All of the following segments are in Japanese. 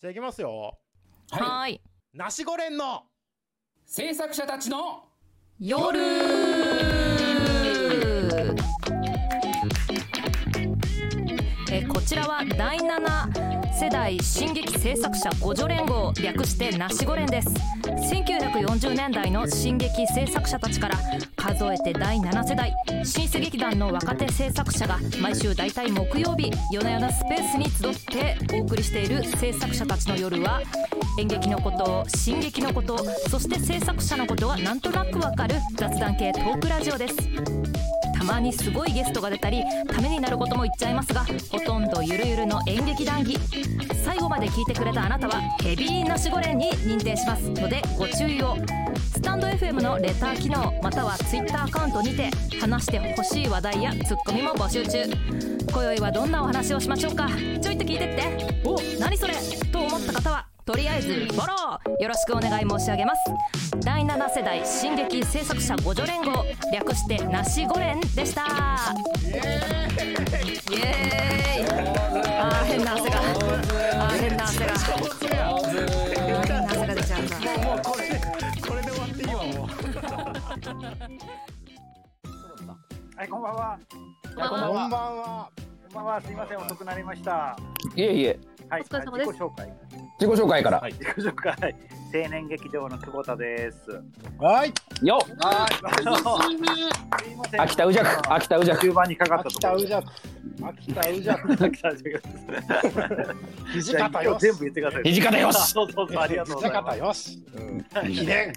じゃあいきますよ。はーい。ナシゴレンの。制作者たちの。夜えこちらは第7世代進撃制作者互助連合略してナシゴ連です。1940年代の進撃制作者たちから数えて第7世代新世劇団の若手制作者が毎週大体木曜日夜な夜なスペースに集ってお送りしている制作者たちの夜は演劇のこと進撃のことそして制作者のことがなんとなくわかる雑談系トークラジオです。たまにすごいゲストが出たりためになることも言っちゃいますがほとんどゆるゆるの演劇談義最後まで聞いてくれたあなたはヘビーなしごれんに認定します。のでご注意を。スタンド FM のレター機能または Twitter アカウントにて話してほしい話題やツッコミも募集中。今宵はどんなお話をしましょうか。ちょいと聞いてって。お何それ。と思った方はとりあえずフォローよろしくお願い申し上げます。第7世代進撃制作者互助連合略してなしご連でした。イエーイ。あー変な汗が。あー変な汗が。あー変な汗が出ちゃったもうこれこれで終わっていいわもうは。い、こんばんは。こんばんは。こんばんは。すいません、遅くなりました。いえいえ。はい、お疲れ様です。自己紹介。自己紹介から、自己紹介。青年劇場の久保田です。はい。よはい。すいません秋田うじゃく秋田うじゃく中盤にかかったところで。秋田うじゃく秋田うじゃく秋田うじゃく土じゃあ方よ全部言ってください。土方よし。そうそうそう、ありがとうござ土方います。よし。うん記念。ね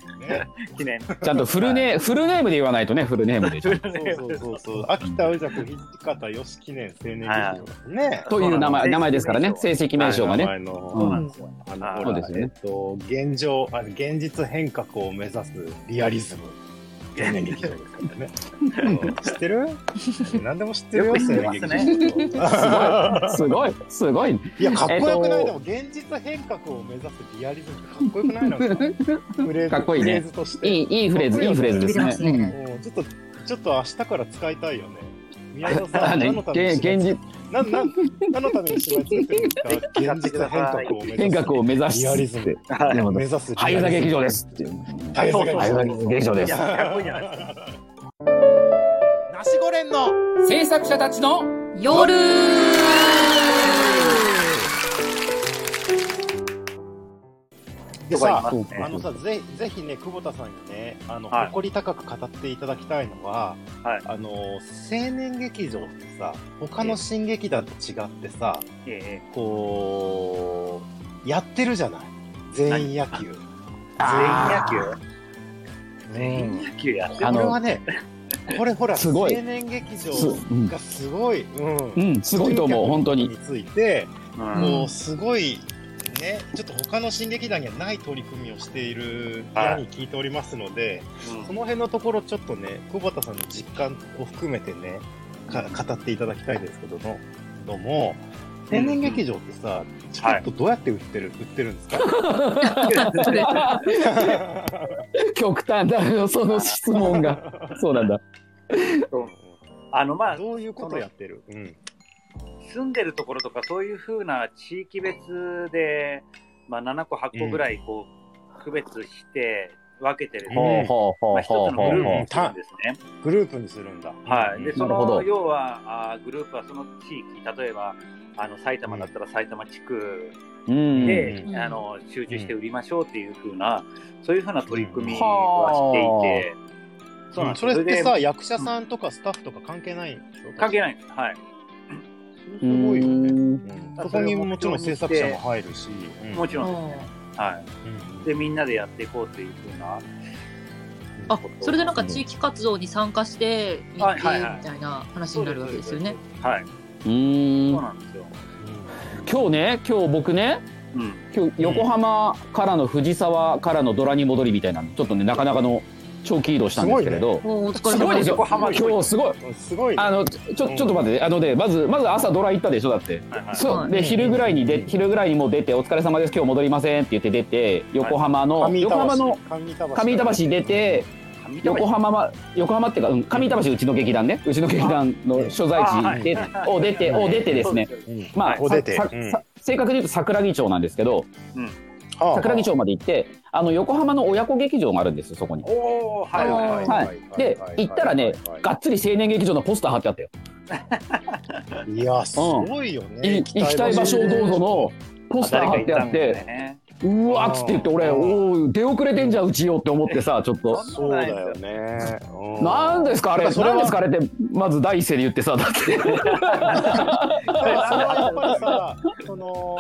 記念。ちゃんとフルネフルネームで言わないとねフルネームで。そうそうそうそう。秋田うじゃく土方よし記念青年劇場ね。という名前名前ですからね。成績名称がね、名前のうん。そうなんですよ。あの、そうですよね。えっと、現現実変革を目指すリアリズム。劇場ですからね。うん知ってる？何でも知ってるよ、す。すごいすごいいや、かっこよくない、えっとでも、現実変革を目指すリアリズムかっこよくないなんか。フレーズ、かっこいいねフレーズとして。いいいいフレーズいいフレーズですねちょっと、ちょっと明日から使いたいよね。宮田さん、何？のために現現実。なな何のために芝居作ってるんですか？現実変革を目指す。変革を目指すリアリズム。目指す俳優座。劇場ですっていう。俳優座劇場。です。ナシゴレンの制作者たちの夜でさあのさぜぜひね久保田さんにねあの、はい。誇り高く語っていただきたいのは、はい。あの青年劇場ってさ他の新劇団と違ってさ、えこうやってるじゃない？全員野球。え全員野球？全員。野球やってであのこれはねこれほら青すごい。年劇場がすごい、うん。うんすごいと思う本当にについて、うんもうすごいねちょっと他の新劇団にはない取り組みをしているはい。やに聞いておりますので、うん。その辺のところちょっとね、久保田さんの実感を含めてね、か語っていただきたいんですけども、ども、天然劇場ってさ、チケットどうやって売ってる、売ってるんですか？極端だよその質問が。そうなんだ。あの、まあ、どういうことやってる？うん。住んでるところとかそういうふうな地域別で、まあ、7個8個ぐらいこう、区別して分けてるんで、まあ、う一つのグループほにするんですね。グループにするんだ。はい、でうん。その要はあーグループはその地域例えばあの埼玉だったら埼玉地区で、うん。あの集中して売りましょうっていうふうな、そういうふうな取り組みはしていて、そうなんですそれってでさ、役者さんとかスタッフとか関係ないんでしょ？関係ない。んです。はい。すごいよね。そこにもちろん制作者も入るし。うんもちろん、うんはうんい。でみんなでやっていこうっていうふうな。あそれでなんか地域活動に参加してみてみはいはいはいたいな話になるわけですよね。はい。うそんうなんですよ。今日ね今日僕ねうん。今日横浜からの藤沢からのドラに戻りみたいなちょっとねなかなかの長期移動したんですけれど、すごいでしょ横浜今日すごいうんすごい。ね。あのちょちょっと待って。ねあのでまずまず朝ドラ行ったでしょだって。はいはい。そう。はい。で昼ぐらいにで昼ぐらいにもう出て「お疲れ様です今日戻りません」って言って出て横浜の上板橋横浜の上板橋出て横浜は横浜っていうか、うん、上板橋うちの劇団ね。うちの劇団の所在地でを出てを出てですね。まあ正確に言うと桜木町なんですけど。はあ桜木町まで行ってあの横浜の親子劇場があるんですよそこに。おおはいはいで行ったらねがっつり青年劇場のポスター貼ってあったよ。いや、すごいよね。い行きたい場所をどうぞのポスター貼ってあって、ね。うわっつって言って俺うんおー出遅れてんじゃんうちよって思ってさ ちょっと。そうだよね。うなんですかあれそれですかあれってまず第一声で言ってさだって。それはやっぱりさ、その、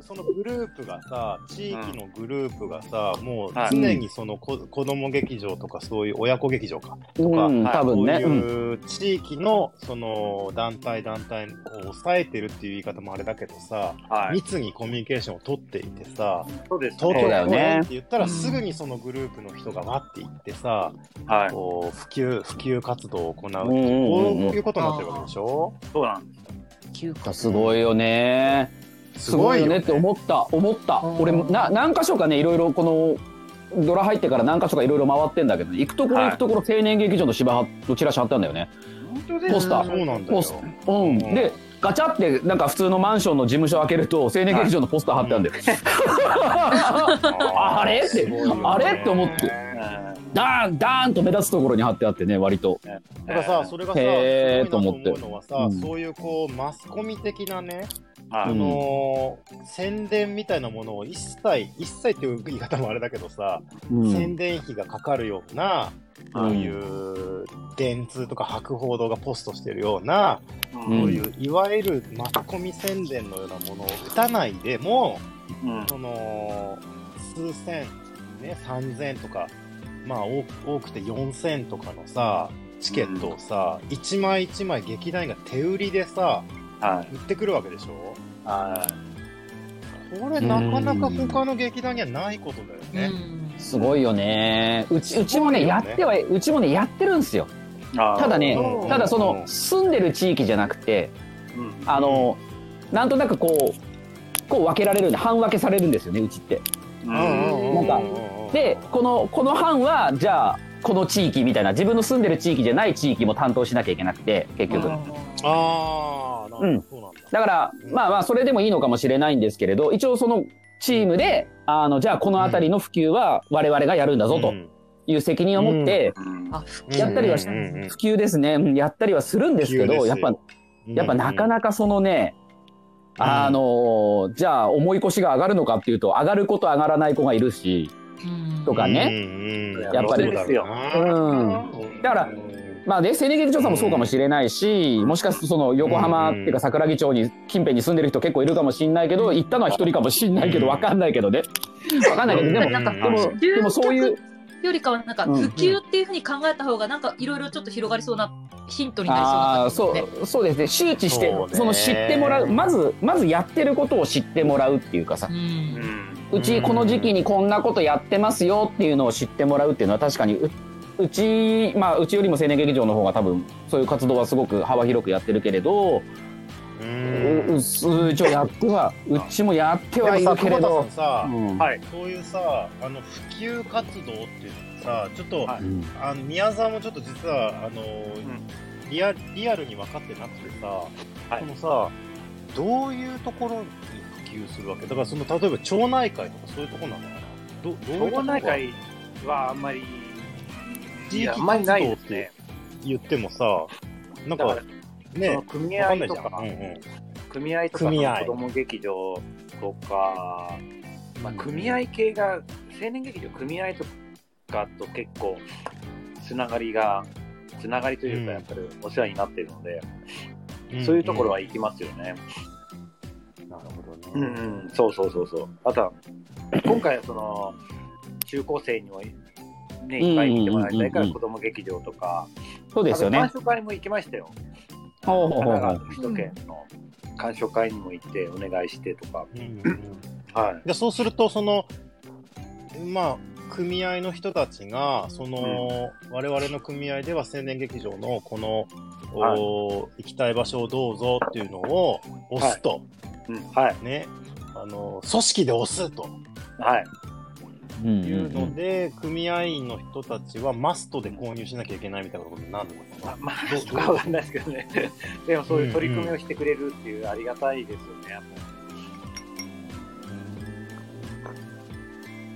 そのグループがさ、地域のグループがさ、もう常にそのこ子供劇場とかそういう親子劇場か、うん多分ね、そううんいう地域のその団体団体を抑えてるっていう言い方もあれだけどさ、はい。密にコミュニケーションを取っていてさ、そうです東京だよね。って言ったらすぐにそのグループの人がわって行ってさ、はい。こう普及、普及活動を行うっていう、こういうことになってるわけでしょ？そうなんです。すごいよね。すごいよね。って思った思った。うん。俺もな何箇所かねいろいろこのドラ入ってから何箇所かいろいろ回ってんだけど行くところはい。行くところ青年劇場の芝のチラシ貼ったんだよね。本当ですポスター。そうなんだよ。ポ。スうん、うん。でガチャってなんか普通のマンションの事務所開けると青年劇場のポスター貼ってあるんだよ、あれ？ってあれ？って思って。ダーンダーンと目立つところに貼ってあってね割と。だからさ、それがさ、へーすごいなと思うのはさ、と思って。そういうこう、マスコミ的なね、あはい。のー宣伝みたいなものを一切、一切っていう言い方もあれだけどさ、うん。宣伝費がかかるような、こういう電通とか博報堂がポストしてるような、うこういういわゆるマスコミ宣伝のようなものを打たないでも、ん。その数千、ね、3000とか、まあ多多くて4000とかのさ、チケットをさ、一枚一枚劇団員が手売りでさ、はい。売ってくるわけでしょ？はこれなかなか他の劇団にはないことだよね。すごいよね。うちうちもねね。やってはうちもねやってるんですよ。ただねうん。ただそうんの住んでる地域じゃなくてうん。あのなんとなくこうこう分けられるんで半分けされるんですよねうちって。うん。なんかでこのこの班はじゃあこの地域みたいな自分の住んでる地域じゃない地域も担当しなきゃいけなくて結局。ああ、なるほど、そうなん。だ。だからまあまあそれでもいいのかもしれないんですけれど一応そのチームであのじゃあこの辺りの普及は我々がやるんだぞとうん。いう責任を持ってやったりはしうんうんうん。普及ですねうんやったりはするんですけどやっぱやっぱなかなかそのね、うんあのじゃあ重い腰が上がるのかっていうと上がる子と上がらない子がいるしとかね、やっぱりそうだろうな。だからまあね、青年劇場さんもそうかもしれないし、もしかするとその横浜っていうか桜木町に近辺に住んでる人結構いるかもしれないけど、行ったのは一人かもしれないけど、わかんないけどね。わかんないけど、でも、なんかでも、でもそういう、よりかはなんかうん。普及っていうふうに考えた方がなんかいろいろちょっと広がりそうなヒントになりそうなそですね。う、そうですね。周知してその知ってもらう、まず、まずやってることを知ってもらうっていうかさ。う、んうんうちこの時期にこんなことやってますよっていうのを知ってもらうっていうのは確かに、ううち、まあ、うちよりも青年劇場の方が多分、そういう活動はすごく幅広くやってるけれど、うん。うううちをやっては、うちもやってはいるけれど。さん、さ、うん。はい。そういうさ、あの、普及活動っていうのさ、ちょっと、はい。うんあの、宮沢もちょっと実は、あの、リアリアルに分かってなくてさ、はい。このさ、どういうところに普及するわけだから、その、例えば町内会とかそういうところなのかな？どどういう町内会はあんまり、地域活動って。言ってもさ、なんかねの、組。合とかうん、うん。組合とか、組合子供劇場とか、まあ、組合系が、青年劇場組合とかと結構、つながりが、つながりというか、うんやっぱりお世話になってるので、そういうところは行きますよね。なるほどね。うんうん、そうそうそうそう。あとは、今回はその、中高生にも、ね、いっぱい見てもらいたいから、うんうんうんうん子供劇場とか、そうですよね鑑。賞会も行きましたよ。ほうほうほう首都圏の鑑賞会にも行って、お願いしてとか。うんうんはい。じゃあそうすると、その、まあ、組合の人たちが、その、我々の組合では青年劇場のこの、はいお行きたい場所をどうぞっていうのを押すと、うん、はい。ね、あの、組織で押すと。はい。うんいうので、組合員の人たちはマストで購入しなきゃいけないみたいなことになるのかな。ままあ、そこはわかんないですけどね。でもそういう取り組みをしてくれるっていうありがたいですよね、やっ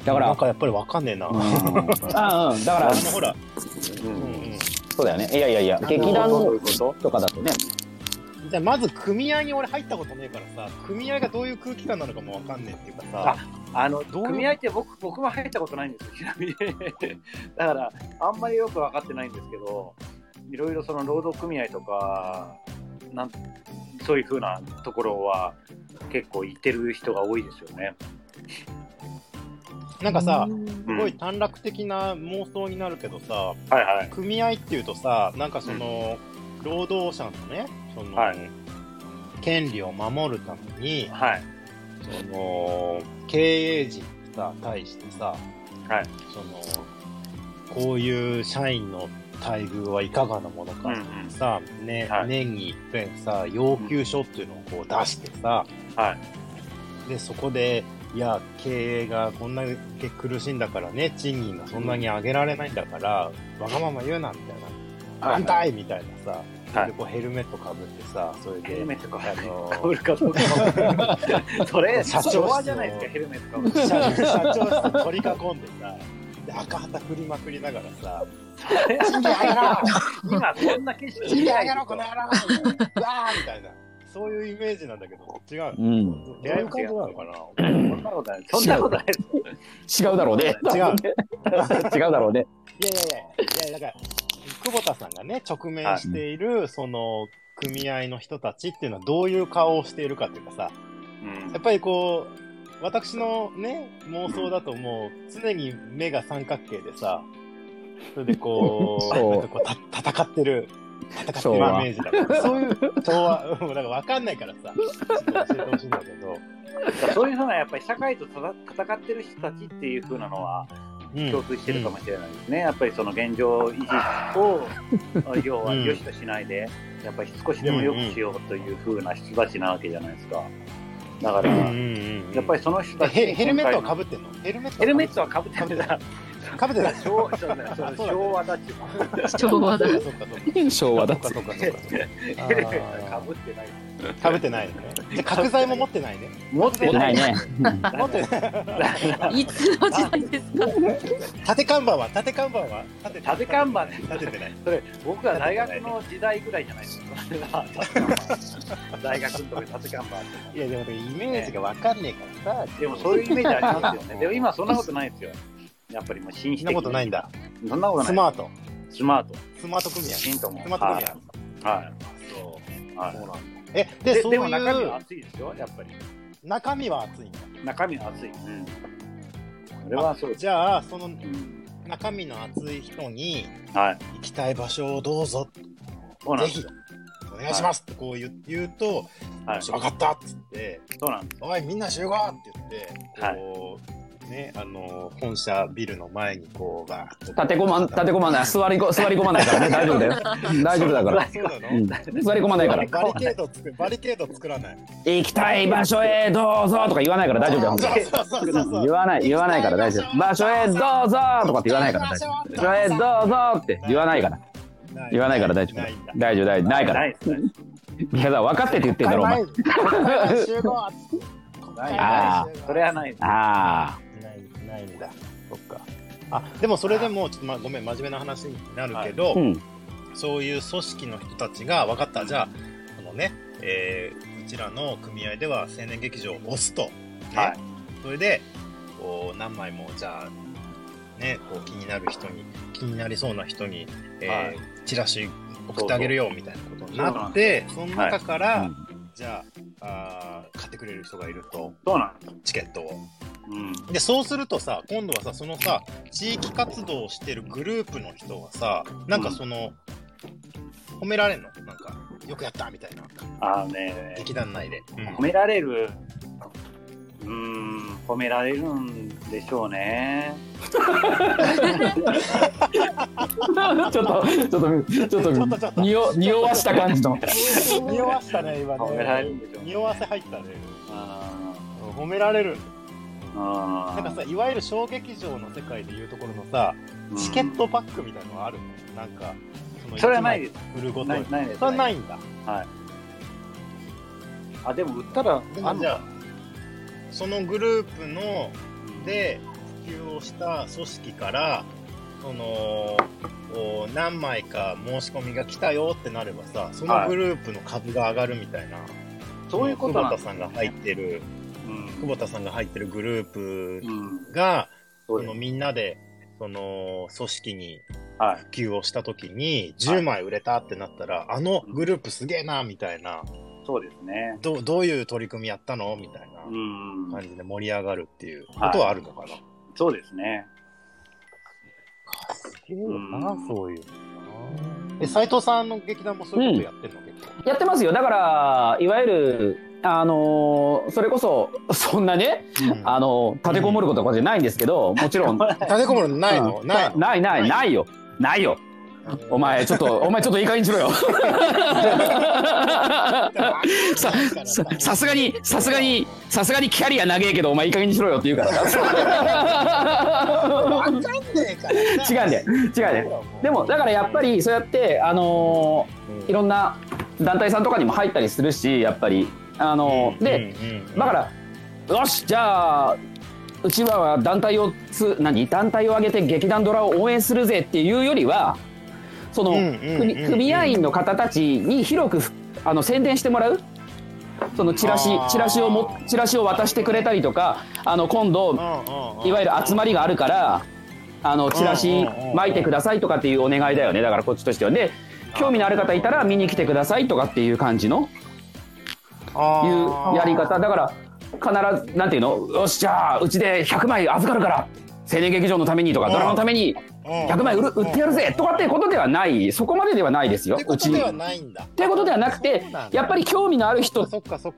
だからなんかやっぱりわかんねえな。うん あうんだからあのほら。ううんんうんそうだよねいやいやいや劇団どういうこと？とかだとねじゃあまず組合に俺入ったことねえからさ、組合がどういう空気感なのかもわかんねえっていうかさ、あの、組合って僕、僕も入ったことないんですよ、ちなみに。だから、あんまりよく分かってないんですけど、いろいろその労働組合とか、なんそういうふうなところは結構行ってる人が多いですよね。なんかさ、うんすごい短絡的な妄想になるけどさ、はいはい。組合っていうとさ、なんかその、労働者のね、その、はい権利を守るために、はい。その、経営陣にさ、対してさ、はい。その、こういう社員の待遇はいかがなものかってさ、ね、はい年に一遍さ、要求書っていうのをこう出してさ、はい。で、そこで、いや、経営がこんだけ苦しいんだからね、賃金がそんなに上げられないんだから、わがまま言うな、みたいな。はい反対みたいなさ、そはいれでこうヘルメットかぶってさ、それでヘル、メットかあのかぶるかどうかわかんない。それ、社長じゃないですか、ヘルメットかぶる。社社長室取り囲んでさ、で赤旗振りまくりながらさ、今、そんな景色見ないこの野郎うわーみたいな。そういうイメージなんだけど、違う。うんどういう感じなのかなそんなことない。そんなことない。違うだろうね違う。違うだろうねいやいやいや、いやだから、久保田さんがね、直面している、その、組合の人たちっていうのはどういう顔をしているかっていうかさ、うん。やっぱりこう、私のね、妄想だともう、常に目が三角形でさ、それでこう、そう。なんかこうた、戦ってる、戦ってるイメージだから、そういう、調和、うん、なんかわかんないからさ、ちょっと教えてほしいんだけど、そういうふうな、やっぱり社会と戦ってる人たちっていうふうなのは、うん共通してるかもしれないですね。やっぱりその現状維持を、要は良しとしないで、やっぱり少しでも良くしようというふうな人たちなわけじゃないですか。だから、うんうんうんやっぱりその人たちヘヘルメットはかぶぶってんの？ヘルメットヘルメットはかぶってるかかぶってない。昭昭和だ昭和だ。昭和だかかぶってない。かぶってないのね。じゃあ角材も持ってないね。持ってないいね持ってない。いつの時代ですか？縦看板は？縦看板は？縦縦看板立ててない。それ僕が大学の時代ぐらいじゃないですか。大学のとこに立て看板いやでもねイメージがわかんねえからさ。でもそういうイメージありますよね。でも今そんなことないですよ。やっぱりもう紳士的そんなことないんだ。そんなことない。スマート。スマート。スマート組合。ヒントも。スマート組合。はい。そう。はい。そうなんだ。え、でで、そうでも中身は？いう熱いですよ、やっぱり。中身は熱いんだ。中身は熱い。うん。それはそう。じゃあ、そのうん。中身の熱い人にはい。行きたい場所をどうぞ。ぜひそうなんですよ。、お願いしますってこう言う言うと、はい。分かったっつって、そうなんです。おい、みんな集合って言って、こう、ね、あの、本社ビルの前にこう、が立て込まん立て込まない。座りこ座り込まないからね。大丈夫だよ。大丈夫だから。座り込まないから。バリケード作る、バリケード作らない。行きたい場所へどうぞとか言わないから。大丈夫だよ。そうそうそうそう。言わない言わないから。大丈夫。場所。へどうぞとかって言わないから。大丈夫場所。へどうぞって言わないから。言わないから。大丈夫。大丈夫大丈夫。ないから。ない。ですね。いやだ分かってって言ってんだろお前。国会集合あそれはない。です。あないんだ。そっか。あ、でもそれでも、ちょっとまあごめん、真面目な話になるけど、あうん。そういう組織の人たちが、分かった、じゃあ、このね、えーうちらの組合では青年劇場を押すと。ね。はい。それで、こう、何枚も、じゃあ、ね、こう気になる人に、気になりそうな人に、えーはい。チラシ送ってあげるよ、みたいなことになって、その中から、じゃああー買ってくれる人がいると。チケットを。うん。で、そうするとさ、今度はさ、そのさ、地域活動をしてるグループの人はさ、なんかその、褒められんの？なんか、よくやったみたいな。あのね、劇団内で。褒められる、うーん、褒められるんでしょうね。ちょっとちょっとちょっとちょっとちょっと匂匂わした感じの 匂わしたね、今褒められるね。んでしょうね。匂わせ入ったね。あ褒められる。あなんかさ、いわゆる小劇場の世界でいうところのさ、チケットパックみたいなのはあるの？なんか、そのそれはないです売るごとに。ないないですそれはないんだ。はい。あ、でも売ったら、でもじゃあ、そのグループの、で、普及をした組織から、その、お何枚か申し込みが来たよってなればさ、そのグループの株が上がるみたいな。そういうことなん久保田ですさんが入ってる、うん。久保田さんが入ってるグループうん。が、そのみんなで、その組織にはい。普及をしたときに、10枚売れたってなったら、あのグループすげえな、みたいな、そうですね。どうどういう取り組みやったの？みたいなうん。感じで盛り上がるっていうことはあるのかな？そうですね。すげえよなそういうのえ、斎藤さんの劇団もそういうことやってるの、結構。やってますよ。だから、いわゆる、あのーそれこそ、そんなね、あのー立てこもることとかじゃないんですけど、もちろん、立てこもるのないの、うんないの？ないない、ないよ。ないよ。お前、ちょっと、お前ちょっといい加減にしろよ。さ、ささすがに、さすがに、さすがにキャリア長えけど、お前いい加減にしろよって言うからわかんねえから違うんだよ。違うんだよ。でも、だからやっぱり、そうやって、あのーいろんな団体さんとかにも入ったりするし、やっぱり。あのーで、、だから、よし、じゃあ、うちは団体をつ、何？団体を挙げて劇団ドラを応援するぜっていうよりは、その、うんうんうん組組合員の方たちに広くあの宣伝してもらう？そのチラシチラシをもチラシを渡してくれたりとかあの今度いわゆる集まりがあるからあのチラシうんうんうんうん。巻いてくださいとかっていうお願いだよね。だからこっちとしては。で興味のある方いたら見に来てくださいとかっていう感じのいうやり方。だから必ずなんていうの？よしじゃあうちで100枚預かるから青年劇場のためにとかうん。ドラマのために100枚売る売ってやるぜとかっていうことではないそこまでではないですよってうち。ことではいんだ。っていうことではなくてやっぱり興味のある人。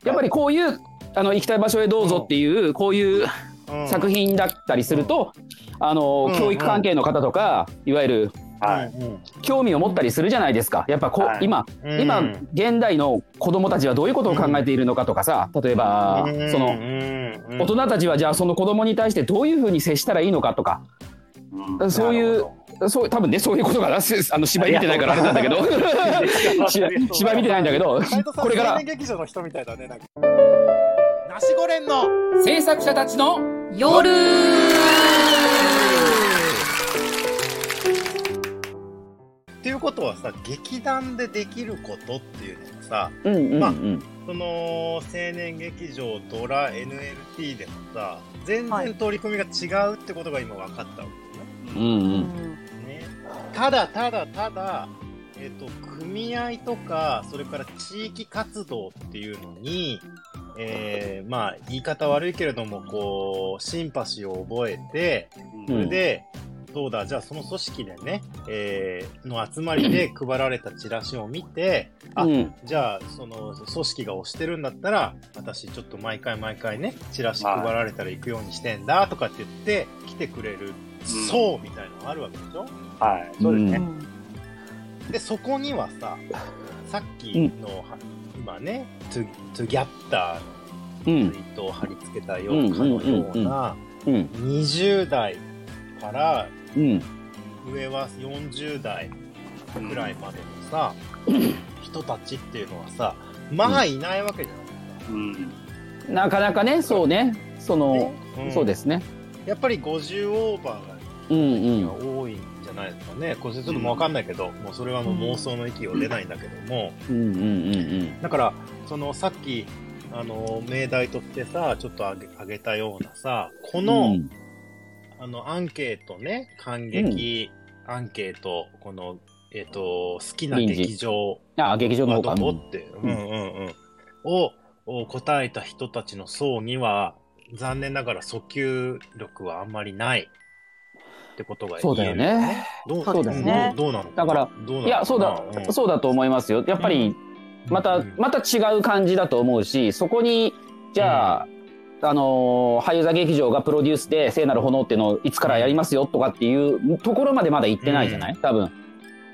やっぱりこういうあの行きたい場所へどうぞっていうこういううん。作品だったりするとあのうん。教育関係の方とかいわゆるはい。うん興味を持ったりするじゃないですか。やっぱこうはい。今うん。今現代の子供たちはどういうことを考えているのかとかさ例えばうん。そのうん。大人たちはじゃあその子供に対してどういうふうに接したらいいのかとか。うん。そういうそう多分ねそういうことがなす あの芝居見てないからあれなんだけど。芝居見てないんだけどこれから。劇場の人みたいだねなんか。ナシゴレンの。制作者たちの夜ことはさ劇団でできることっていうのがさうんうんうん、まあその青年劇場ドラ NLT でもさ全然取り組みが違うってことが今分かったわけうんうん。ね。ただただただ、えっと組合とかそれから地域活動っていうのに、えーまあ言い方悪いけれどもこうシンパシーを覚えてそれで、そうだ、じゃあその組織でね、えーの集まりで 配られたチラシを見て、あ、うん。じゃあその組織が推してるんだったら、私ちょっと毎回毎回ね、チラシ配られたら行くようにしてんだとかって言って、来てくれる層みたいなのがあるわけでしょ、はい。そうですね。で、そこにはさ、さっきの、は今ね、トゥトゥギャッターうん。のツイートを貼り付けたようかのような、うん。20代からうん。上は40代くらいまでのさ、人たちっていうのはさ、まあいないわけじゃないですか。うん。なかなかねそうね。その、ね。ん。そうですね。やっぱり50オーバーが多いんじゃないですかね。これちょっともうわかんないけど、もうそれはもう妄想の域を出ないんだけども、うんうんうんうん。だから、そのさっき、あの、命題としてさ、ちょっと上げ上げたようなさ、この、うんあの、アンケートね、感激アンケート、この、えっ、と、好きな劇場あ劇場のか。どこって、うん。うんうん。をを答えた人たちの層には、残念ながら訴求力はあんまりない。ってことがそうだよね。どうそうですね。どうどうなのだから、どうなのいやそうだ、うん。そうだと思いますよ。やっぱりまた、うんまた違う感じだと思うしそこにじゃあ、あのー俳優座劇場がプロデュースで聖なる炎っていうのをいつからやりますよとかっていうところまでまだ行ってないじゃない、多分。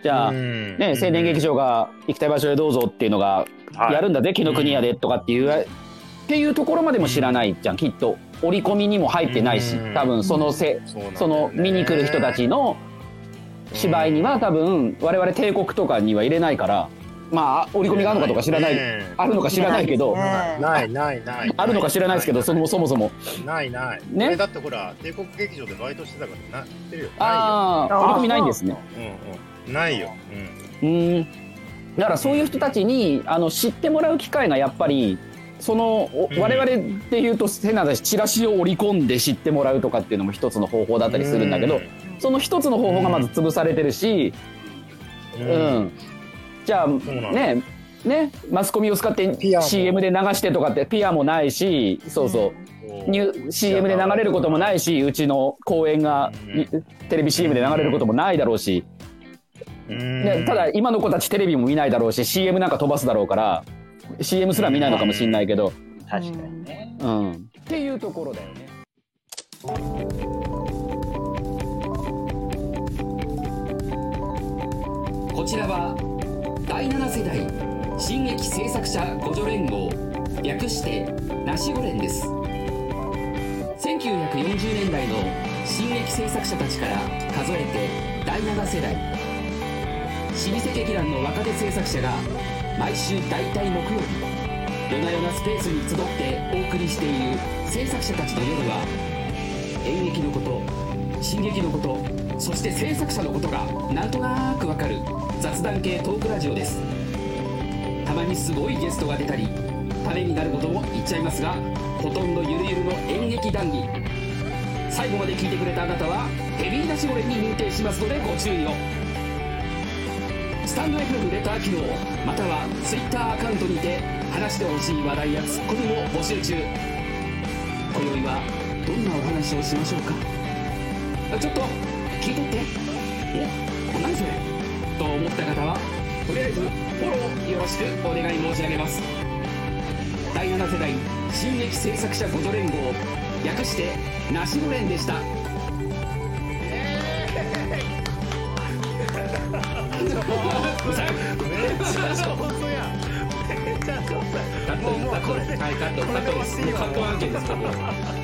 じゃあ、うん。ね、青年劇場が行きたい場所へどうぞっていうのがはい。やるんだぜ、紀ノ国屋でとかっていう、っていうところまでも知らないじゃん、きっと。織り込みにも入ってないしうん。多分そのせその見に来る人たちの芝居には多分我々帝国とかには入れないからまあ織り込みがあるのかとか知らない。ねあるのか知らないけど。ね。ないないないあるのか知らないですけどそのそもそも。ないない。ね？俺だってほら帝国劇場でバイトしてたからな知ってるよ。ああ織り込みないんですね。ないようんうん。ないよ。うん。だからそういう人たちにあの知ってもらう機会がやっぱりその我々で言うと変な話チラシを織り込んで知ってもらうとかっていうのも一つの方法だったりするんだけどその一つの方法がまず潰されてるし、ううんん、じゃあねねマスコミを使って CM で流してとかってピアもないしそうそう。ニュ CM で流れることもないしうちの公演がうん。テレビ CM で流れることもないだろうし、うただ今の子たちテレビも見ないだろうし CM なんか飛ばすだろうから CM すら見ないのかもしれないけど、確かにね。うん、っていうところだよね。こちらは第7世代。新劇制作者互助連合。略してナシゴ連です。1940年代の新劇制作者たちから数えて第7世代。老舗劇団の若手制作者が毎週大体木曜日夜な夜なスペースに集ってお送りしている制作者たちの夜は演劇のこと進撃のことそして制作者のことがなんとなくわかる。雑談系トークラジオです。たまにすごいゲストが出たりためになることも言っちゃいますがほとんどゆるゆるの演劇談義。最後まで聞いてくれたあなたはヘビー出しゴレに認定しますのでご注意を。スタンド FM レター機能または Twitter アカウントにて話してほしい話題やツッコミも募集中。今宵はどんなお話をしましょうか?ちょっと聞いとって。お何それ?と思った方はとりあえずフォローよろしくお願い申し上げます。第7世代新劇制作者互助連合略してナシゴ連でした。うるさいめっちゃ上手やん。めっちゃ上手カットカットはいカットカットですカット案件ですここ